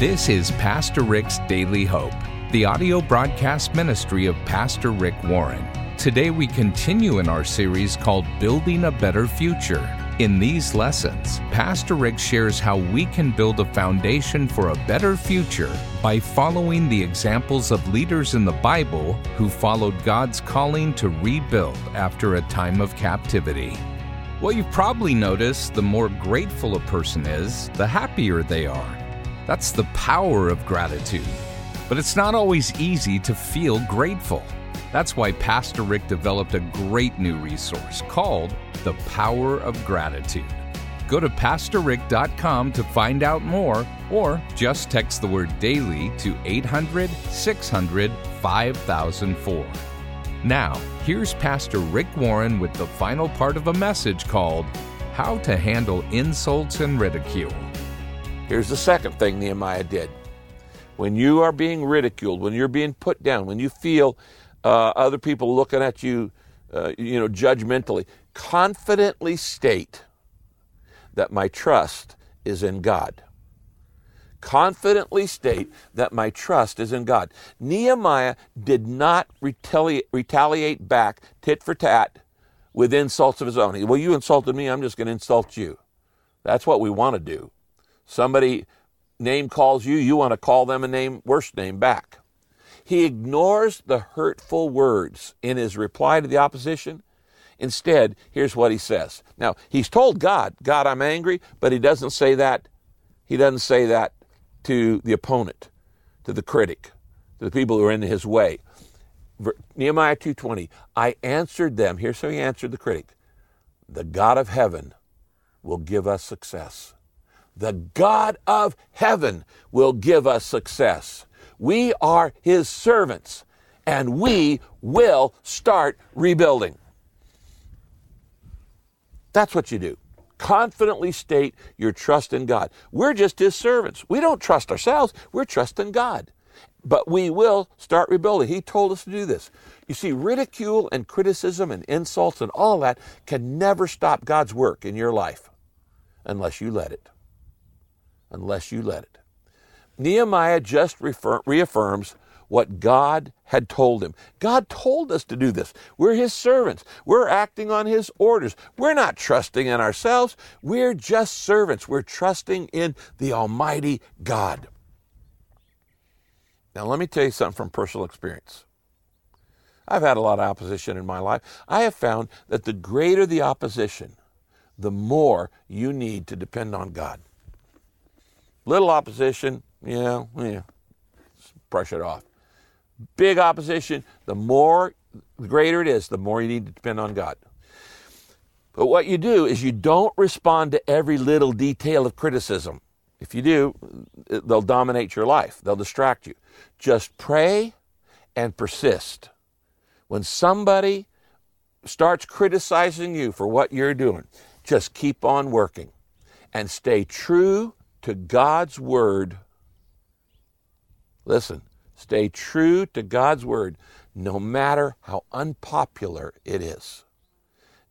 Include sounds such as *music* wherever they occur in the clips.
This is Pastor Rick's Daily Hope, the audio broadcast ministry of Pastor Rick Warren. Today we continue in our series called Building a Better Future. In these lessons, Pastor Rick shares how we can build a foundation for a better future by following the examples of leaders in the Bible who followed God's calling to rebuild after a time of captivity. Well, you've probably noticed the more grateful a person is, the happier they are. That's the power of gratitude. But it's not always easy to feel grateful. That's why Pastor Rick developed a great new resource called The Power of Gratitude. Go to PastorRick.com to find out more, or just text the word daily to 800 600 5004. Now, here's Pastor Rick Warren with the final part of a message called How to Handle Insults and Ridicule. Here's the second thing Nehemiah did. When you are being ridiculed, when you're being put down, when you feel uh, other people looking at you, uh, you know, judgmentally, confidently state that my trust is in God. Confidently state that my trust is in God. Nehemiah did not retaliate, retaliate back tit for tat with insults of his own. Well, you insulted me, I'm just going to insult you. That's what we want to do. Somebody name calls you, you want to call them a name, worse name back. He ignores the hurtful words in his reply to the opposition. Instead, here's what he says. Now, he's told God, God, I'm angry, but he doesn't say that. He doesn't say that to the opponent, to the critic, to the people who are in his way. Nehemiah 2:20, I answered them. Here's how he answered the critic. The God of heaven will give us success. The God of heaven will give us success. We are his servants and we will start rebuilding. That's what you do. Confidently state your trust in God. We're just his servants. We don't trust ourselves, we're trusting God. But we will start rebuilding. He told us to do this. You see, ridicule and criticism and insults and all that can never stop God's work in your life unless you let it unless you let it. Nehemiah just refer, reaffirms what God had told him. God told us to do this. We're His servants. We're acting on His orders. We're not trusting in ourselves. We're just servants. We're trusting in the Almighty God. Now, let me tell you something from personal experience. I've had a lot of opposition in my life. I have found that the greater the opposition, the more you need to depend on God. Little opposition, you know, yeah, brush it off. Big opposition, the more, the greater it is, the more you need to depend on God. But what you do is you don't respond to every little detail of criticism. If you do, they'll dominate your life, they'll distract you. Just pray and persist. When somebody starts criticizing you for what you're doing, just keep on working and stay true to God's word. Listen, stay true to God's word no matter how unpopular it is.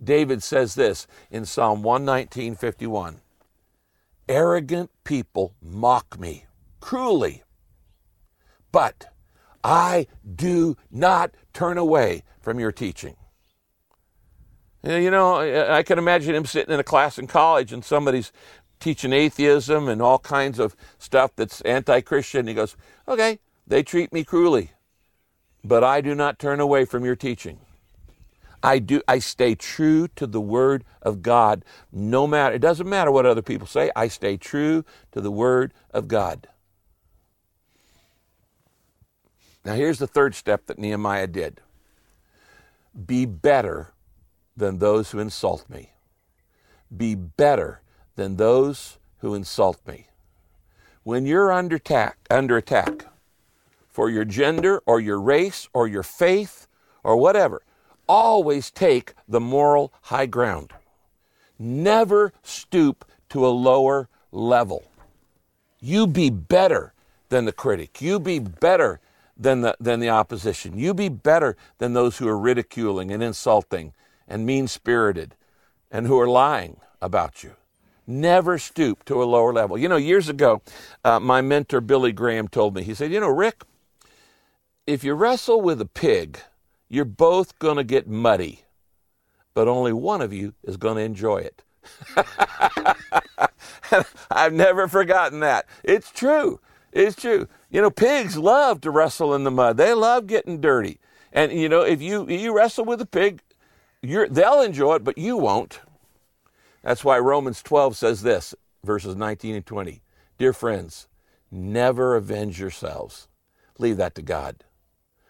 David says this in Psalm 119:51. Arrogant people mock me cruelly, but I do not turn away from your teaching. You know, I can imagine him sitting in a class in college and somebody's teaching atheism and all kinds of stuff that's anti Christian. He goes, Okay, they treat me cruelly, but I do not turn away from your teaching. I do I stay true to the word of God no matter it doesn't matter what other people say I stay true to the word of God. Now here's the third step that Nehemiah did. Be better than those who insult me. Be better than those who insult me. When you're under attack, under attack for your gender or your race or your faith or whatever, always take the moral high ground. Never stoop to a lower level. You be better than the critic. You be better than the, than the opposition. You be better than those who are ridiculing and insulting and mean spirited and who are lying about you. Never stoop to a lower level. You know, years ago, uh, my mentor Billy Graham told me, he said, You know, Rick, if you wrestle with a pig, you're both going to get muddy, but only one of you is going to enjoy it. *laughs* I've never forgotten that. It's true. It's true. You know, pigs love to wrestle in the mud. They love getting dirty. And you know, if you you wrestle with a pig, they'll enjoy it, but you won't. That's why Romans 12 says this, verses 19 and 20. Dear friends, never avenge yourselves. Leave that to God.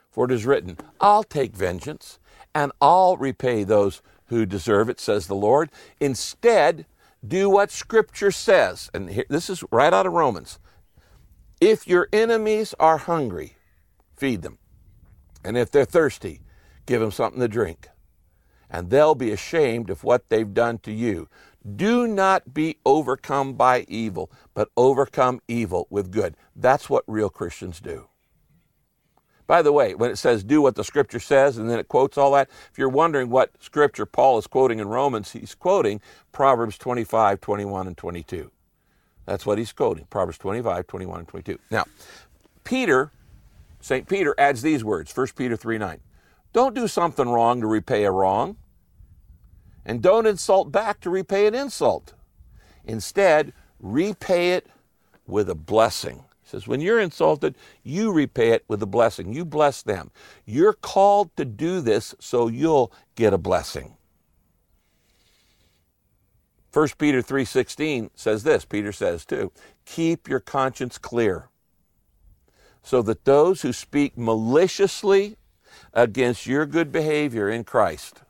For it is written, I'll take vengeance, and I'll repay those who deserve it, says the Lord. Instead, do what Scripture says. And here, this is right out of Romans. If your enemies are hungry, feed them. And if they're thirsty, give them something to drink. And they'll be ashamed of what they've done to you. Do not be overcome by evil, but overcome evil with good. That's what real Christians do. By the way, when it says do what the scripture says and then it quotes all that, if you're wondering what scripture Paul is quoting in Romans, he's quoting Proverbs 25, 21, and 22. That's what he's quoting Proverbs 25, 21, and 22. Now, Peter, St. Peter adds these words 1 Peter 3 9. Don't do something wrong to repay a wrong, and don't insult back to repay an insult. Instead, repay it with a blessing. He says, when you're insulted, you repay it with a blessing. You bless them. You're called to do this so you'll get a blessing. 1 Peter 3:16 says this, Peter says too, keep your conscience clear so that those who speak maliciously against your good behavior in Christ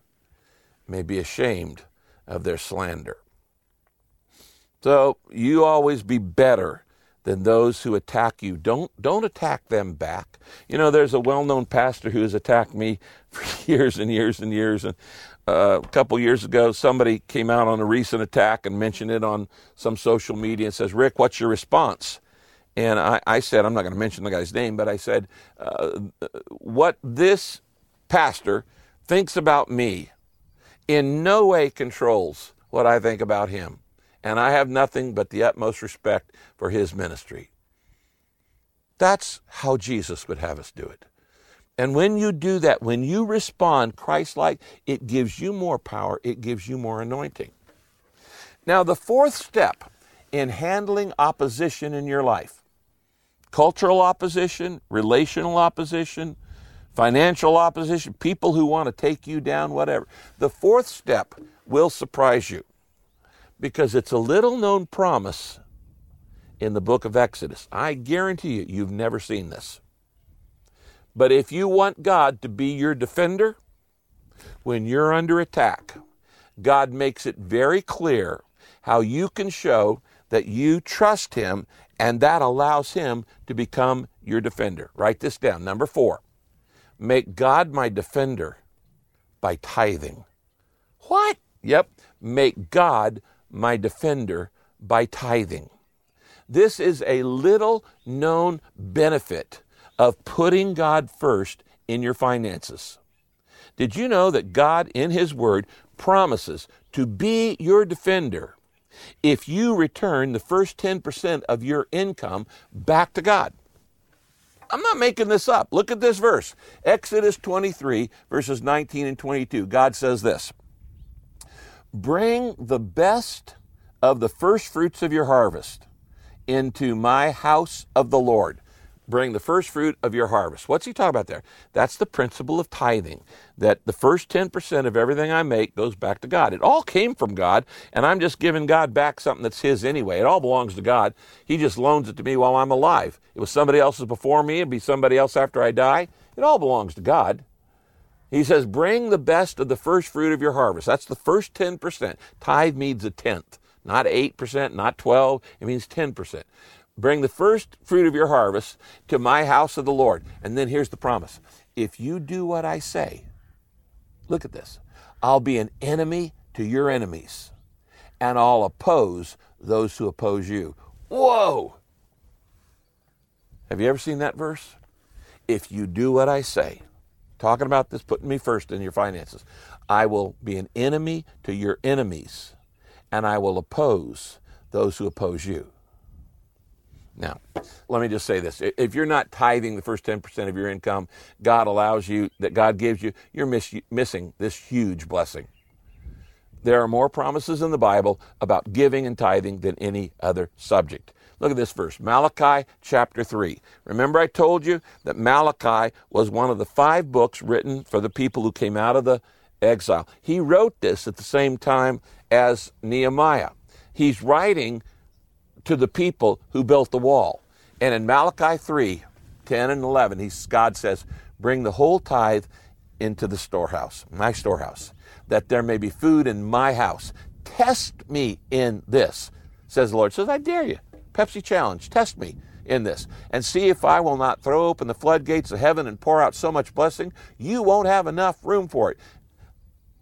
may be ashamed of their slander. So you always be better than those who attack you. Don't don't attack them back. You know, there's a well-known pastor who has attacked me *laughs* for years and years and years, and uh, a couple years ago, somebody came out on a recent attack and mentioned it on some social media and says, Rick, what's your response? And I, I said, I'm not going to mention the guy's name, but I said, uh, what this pastor thinks about me in no way controls what I think about him. And I have nothing but the utmost respect for his ministry. That's how Jesus would have us do it. And when you do that, when you respond Christ like, it gives you more power, it gives you more anointing. Now, the fourth step in handling opposition in your life cultural opposition, relational opposition, financial opposition, people who want to take you down, whatever. The fourth step will surprise you because it's a little known promise in the book of Exodus. I guarantee you, you've never seen this. But if you want God to be your defender, when you're under attack, God makes it very clear how you can show that you trust Him, and that allows Him to become your defender. Write this down. Number four, make God my defender by tithing. What? Yep, make God my defender by tithing. This is a little known benefit of putting God first in your finances. Did you know that God, in His Word, promises to be your defender if you return the first 10% of your income back to God? I'm not making this up. Look at this verse Exodus 23, verses 19 and 22. God says this Bring the best of the first fruits of your harvest into my house of the Lord bring the first fruit of your harvest. What's he talking about there? That's the principle of tithing, that the first 10% of everything I make goes back to God. It all came from God, and I'm just giving God back something that's his anyway. It all belongs to God. He just loans it to me while I'm alive. It was somebody else's before me, it'd be somebody else after I die. It all belongs to God. He says, bring the best of the first fruit of your harvest. That's the first 10%. Tithe means a tenth, not 8%, not 12. It means 10%. Bring the first fruit of your harvest to my house of the Lord. And then here's the promise if you do what I say, look at this, I'll be an enemy to your enemies, and I'll oppose those who oppose you. Whoa! Have you ever seen that verse? If you do what I say, talking about this, putting me first in your finances, I will be an enemy to your enemies, and I will oppose those who oppose you. Now, let me just say this. If you're not tithing the first 10% of your income, God allows you, that God gives you, you're miss, missing this huge blessing. There are more promises in the Bible about giving and tithing than any other subject. Look at this verse, Malachi chapter 3. Remember, I told you that Malachi was one of the five books written for the people who came out of the exile. He wrote this at the same time as Nehemiah. He's writing to the people who built the wall. And in Malachi 3 10 and 11, he's, God says, Bring the whole tithe into the storehouse, my storehouse, that there may be food in my house. Test me in this, says the Lord. Says, I dare you. Pepsi challenge, test me in this and see if I will not throw open the floodgates of heaven and pour out so much blessing, you won't have enough room for it.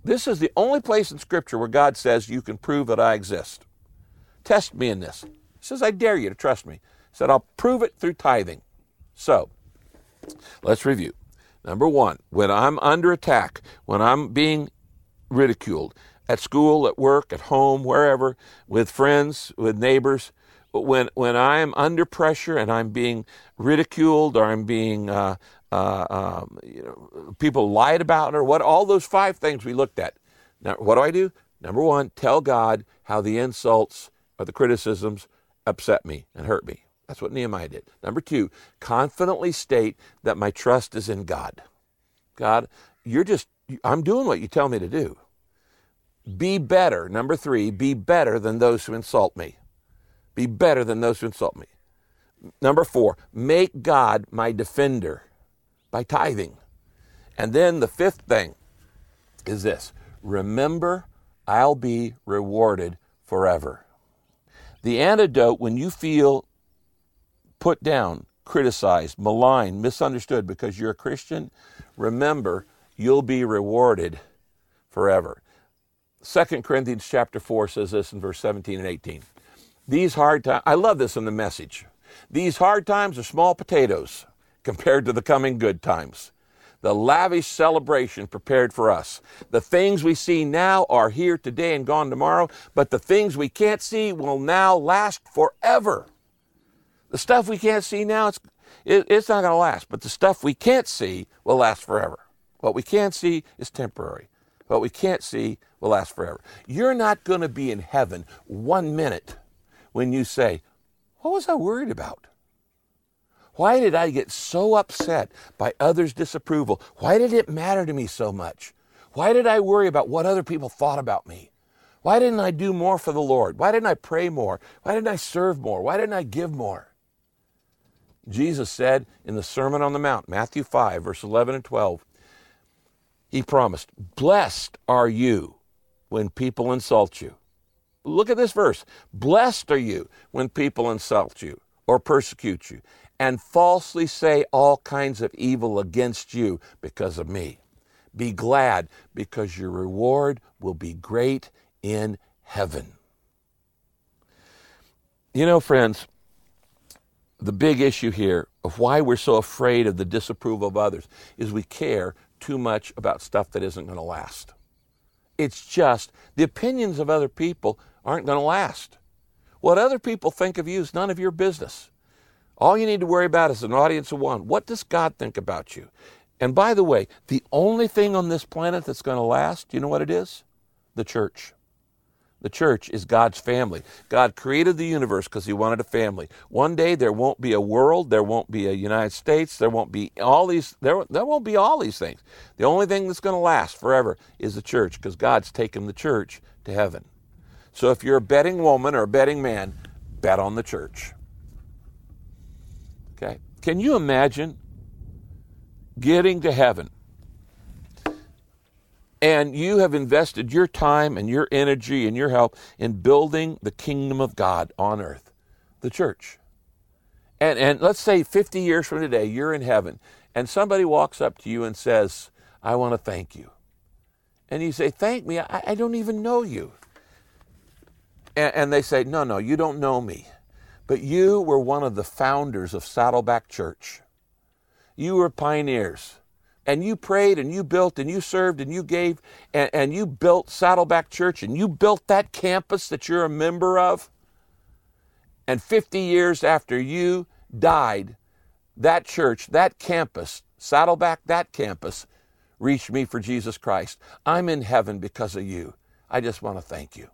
This is the only place in Scripture where God says you can prove that I exist. Test me in this. He says, I dare you to trust me. He said, I'll prove it through tithing. So, let's review. Number one, when I'm under attack, when I'm being ridiculed at school, at work, at home, wherever, with friends, with neighbors, when when I'm under pressure and I'm being ridiculed or I'm being uh, uh, um, you know people lied about or what all those five things we looked at. Now what do I do? Number one, tell God how the insults or the criticisms upset me and hurt me. That's what Nehemiah did. Number two, confidently state that my trust is in God. God, you're just I'm doing what you tell me to do. Be better. Number three, be better than those who insult me. Be better than those who insult me. Number four, make God my defender by tithing. And then the fifth thing is this remember, I'll be rewarded forever. The antidote when you feel put down, criticized, maligned, misunderstood because you're a Christian, remember, you'll be rewarded forever. 2 Corinthians chapter 4 says this in verse 17 and 18. These hard times, I love this in the message. These hard times are small potatoes compared to the coming good times. The lavish celebration prepared for us. The things we see now are here today and gone tomorrow, but the things we can't see will now last forever. The stuff we can't see now, it's, it, it's not going to last, but the stuff we can't see will last forever. What we can't see is temporary. What we can't see will last forever. You're not going to be in heaven one minute when you say, What was I worried about? Why did I get so upset by others' disapproval? Why did it matter to me so much? Why did I worry about what other people thought about me? Why didn't I do more for the Lord? Why didn't I pray more? Why didn't I serve more? Why didn't I give more? Jesus said in the Sermon on the Mount, Matthew 5, verse 11 and 12, He promised, Blessed are you when people insult you Look at this verse. Blessed are you when people insult you or persecute you and falsely say all kinds of evil against you because of me. Be glad because your reward will be great in heaven. You know, friends, the big issue here of why we're so afraid of the disapproval of others is we care too much about stuff that isn't going to last. It's just the opinions of other people aren't going to last. What other people think of you is none of your business. All you need to worry about is an audience of one. What does God think about you? And by the way, the only thing on this planet that's going to last, you know what it is? The church. The church is God's family. God created the universe because He wanted a family. One day there won't be a world, there won't be a United States, there won't be all these, there, there won't be all these things. The only thing that's going to last forever is the church because God's taken the church to heaven. So if you're a betting woman or a betting man, bet on the church. Okay? Can you imagine getting to heaven and you have invested your time and your energy and your help in building the kingdom of God on earth, the church? And, and let's say 50 years from today, you're in heaven, and somebody walks up to you and says, I want to thank you. And you say, Thank me? I, I don't even know you. And, and they say, No, no, you don't know me. But you were one of the founders of Saddleback Church. You were pioneers. and you prayed and you built and you served and you gave and, and you built Saddleback Church and you built that campus that you're a member of. And 50 years after you died, that church, that campus, Saddleback, that campus, reached me for Jesus Christ. I'm in heaven because of you. I just want to thank you.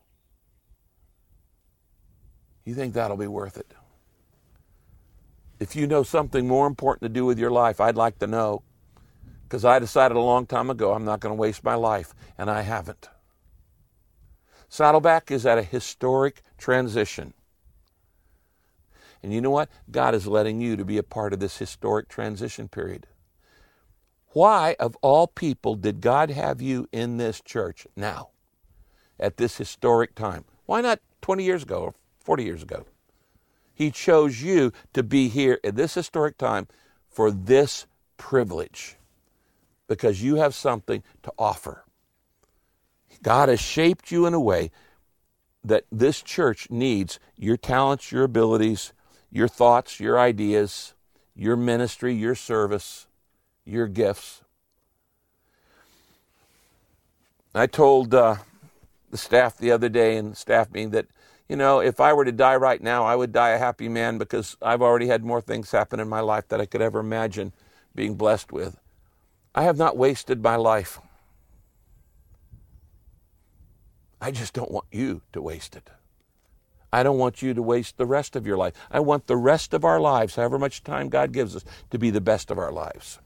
You think that'll be worth it? If you know something more important to do with your life, I'd like to know. Because I decided a long time ago I'm not going to waste my life, and I haven't. Saddleback is at a historic transition. And you know what? God is letting you to be a part of this historic transition period. Why, of all people, did God have you in this church now, at this historic time? Why not 20 years ago 40 years ago? He chose you to be here at this historic time for this privilege because you have something to offer. God has shaped you in a way that this church needs your talents, your abilities, your thoughts, your ideas, your ministry, your service, your gifts. I told uh, the staff the other day in staff meeting that, you know, if I were to die right now, I would die a happy man because I've already had more things happen in my life that I could ever imagine being blessed with. I have not wasted my life. I just don't want you to waste it. I don't want you to waste the rest of your life. I want the rest of our lives, however much time God gives us, to be the best of our lives.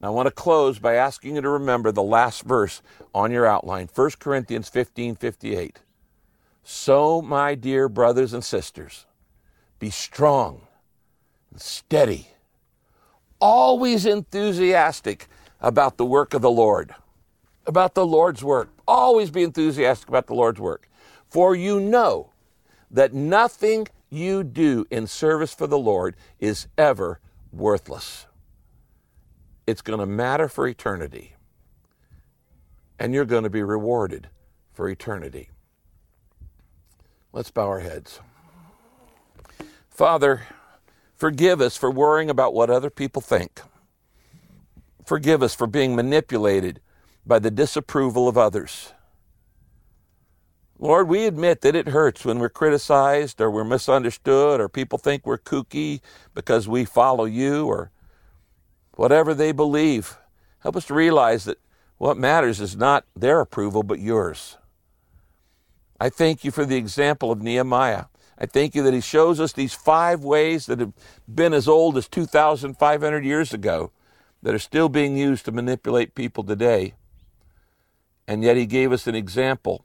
Now, I want to close by asking you to remember the last verse on your outline 1 Corinthians 15 58. So, my dear brothers and sisters, be strong and steady always enthusiastic about the work of the Lord, about the Lord's work. Always be enthusiastic about the Lord's work. For you know that nothing you do in service for the Lord is ever worthless. It's going to matter for eternity, and you're going to be rewarded for eternity. Let's bow our heads. Father, Forgive us for worrying about what other people think. Forgive us for being manipulated by the disapproval of others. Lord, we admit that it hurts when we're criticized or we're misunderstood or people think we're kooky because we follow you or whatever they believe. Help us to realize that what matters is not their approval but yours. I thank you for the example of Nehemiah. I thank you that he shows us these five ways that have been as old as 2,500 years ago that are still being used to manipulate people today. And yet he gave us an example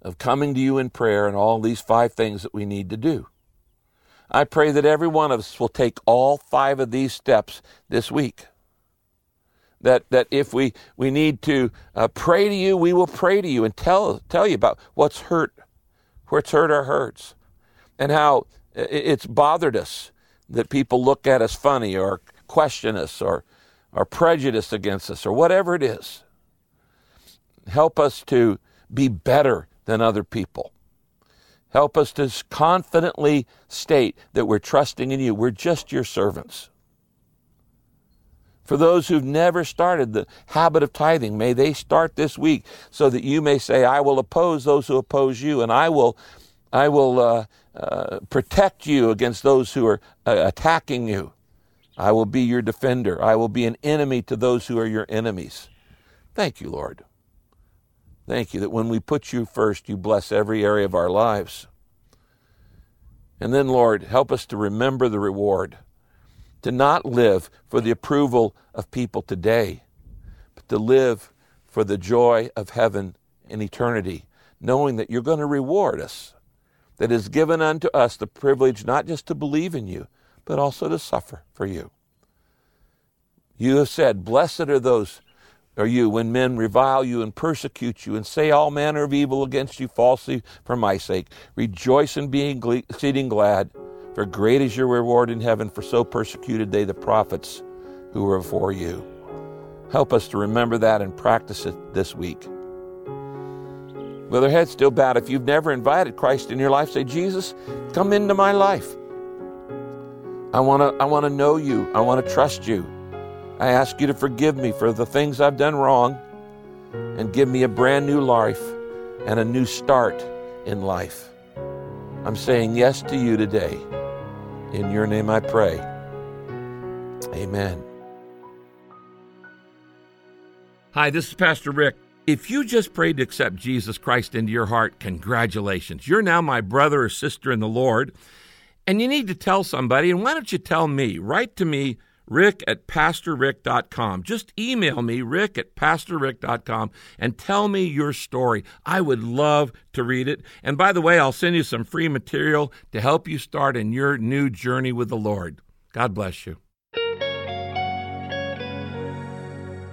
of coming to you in prayer and all these five things that we need to do. I pray that every one of us will take all five of these steps this week. That, that if we, we need to uh, pray to you, we will pray to you and tell, tell you about what's hurt where it's hurt our hurts, and how it's bothered us that people look at us funny or question us or are prejudiced against us or whatever it is. Help us to be better than other people. Help us to confidently state that we're trusting in you. We're just your servants. For those who've never started the habit of tithing, may they start this week so that you may say, I will oppose those who oppose you, and I will, I will uh, uh, protect you against those who are uh, attacking you. I will be your defender. I will be an enemy to those who are your enemies. Thank you, Lord. Thank you that when we put you first, you bless every area of our lives. And then, Lord, help us to remember the reward to not live for the approval of people today, but to live for the joy of heaven in eternity, knowing that you're going to reward us, that is given unto us the privilege not just to believe in you, but also to suffer for you. You have said, Blessed are those are you when men revile you and persecute you and say all manner of evil against you falsely for my sake. Rejoice in being exceeding glad for great is your reward in heaven, for so persecuted they the prophets who were before you. Help us to remember that and practice it this week. With our heads still bowed, if you've never invited Christ in your life, say, Jesus, come into my life. I want to I want to know you. I want to trust you. I ask you to forgive me for the things I've done wrong and give me a brand new life and a new start in life. I'm saying yes to you today. In your name I pray. Amen. Hi, this is Pastor Rick. If you just prayed to accept Jesus Christ into your heart, congratulations. You're now my brother or sister in the Lord, and you need to tell somebody. And why don't you tell me? Write to me rick at pastorrick.com. Just email me, rick at pastorrick.com, and tell me your story. I would love to read it. And by the way, I'll send you some free material to help you start in your new journey with the Lord. God bless you.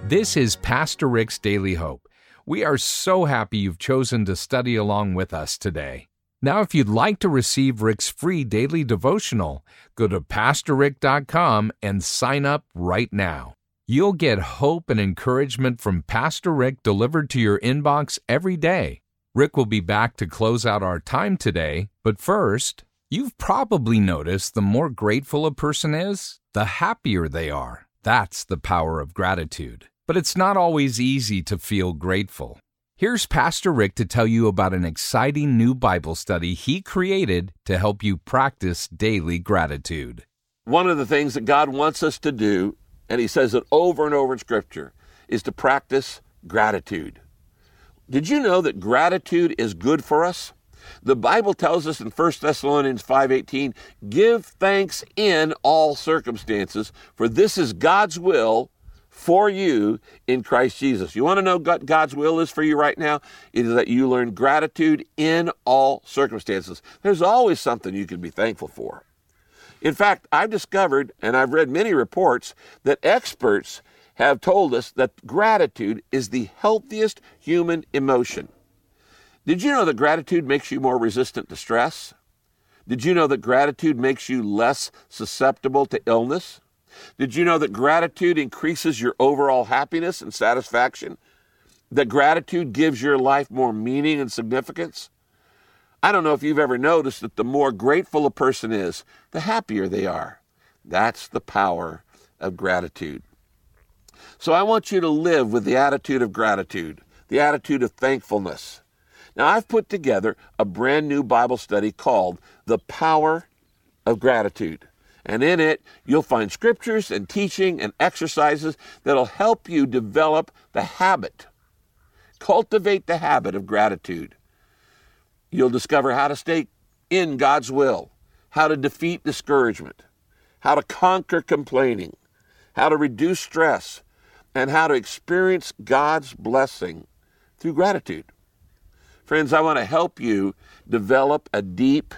This is Pastor Rick's Daily Hope. We are so happy you've chosen to study along with us today. Now, if you'd like to receive Rick's free daily devotional, go to PastorRick.com and sign up right now. You'll get hope and encouragement from Pastor Rick delivered to your inbox every day. Rick will be back to close out our time today, but first, you've probably noticed the more grateful a person is, the happier they are. That's the power of gratitude. But it's not always easy to feel grateful. Here's Pastor Rick to tell you about an exciting new Bible study he created to help you practice daily gratitude. One of the things that God wants us to do, and He says it over and over in Scripture, is to practice gratitude. Did you know that gratitude is good for us? The Bible tells us in 1 Thessalonians 5:18, "Give thanks in all circumstances, for this is God's will for you in Christ Jesus. You want to know what God's will is for you right now? It is that you learn gratitude in all circumstances. There's always something you can be thankful for. In fact, I've discovered, and I've read many reports, that experts have told us that gratitude is the healthiest human emotion. Did you know that gratitude makes you more resistant to stress? Did you know that gratitude makes you less susceptible to illness? Did you know that gratitude increases your overall happiness and satisfaction? That gratitude gives your life more meaning and significance? I don't know if you've ever noticed that the more grateful a person is, the happier they are. That's the power of gratitude. So I want you to live with the attitude of gratitude, the attitude of thankfulness. Now, I've put together a brand new Bible study called The Power of Gratitude. And in it, you'll find scriptures and teaching and exercises that'll help you develop the habit, cultivate the habit of gratitude. You'll discover how to stay in God's will, how to defeat discouragement, how to conquer complaining, how to reduce stress, and how to experience God's blessing through gratitude. Friends, I want to help you develop a deep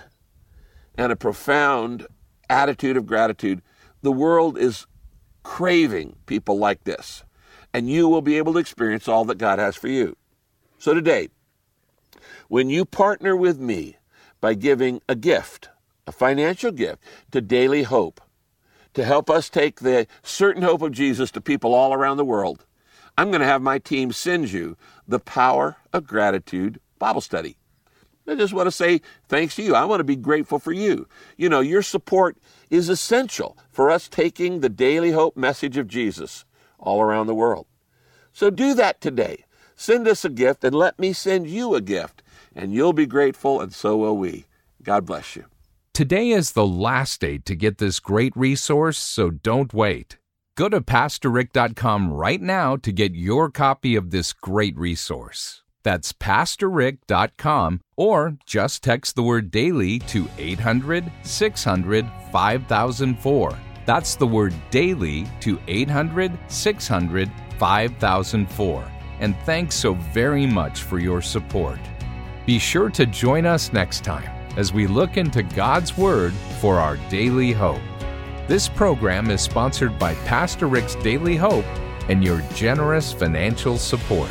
and a profound attitude of gratitude. The world is craving people like this, and you will be able to experience all that God has for you. So today, when you partner with me by giving a gift, a financial gift to Daily Hope, to help us take the certain hope of Jesus to people all around the world, I'm going to have my team send you the Power of Gratitude Bible Study. I just want to say thanks to you. I want to be grateful for you. You know, your support is essential for us taking the daily hope message of Jesus all around the world. So do that today. Send us a gift and let me send you a gift, and you'll be grateful, and so will we. God bless you. Today is the last day to get this great resource, so don't wait. Go to PastorRick.com right now to get your copy of this great resource. That's PastorRick.com or just text the word daily to 800 600 5004. That's the word daily to 800 600 5004. And thanks so very much for your support. Be sure to join us next time as we look into God's Word for our daily hope. This program is sponsored by Pastor Rick's Daily Hope and your generous financial support.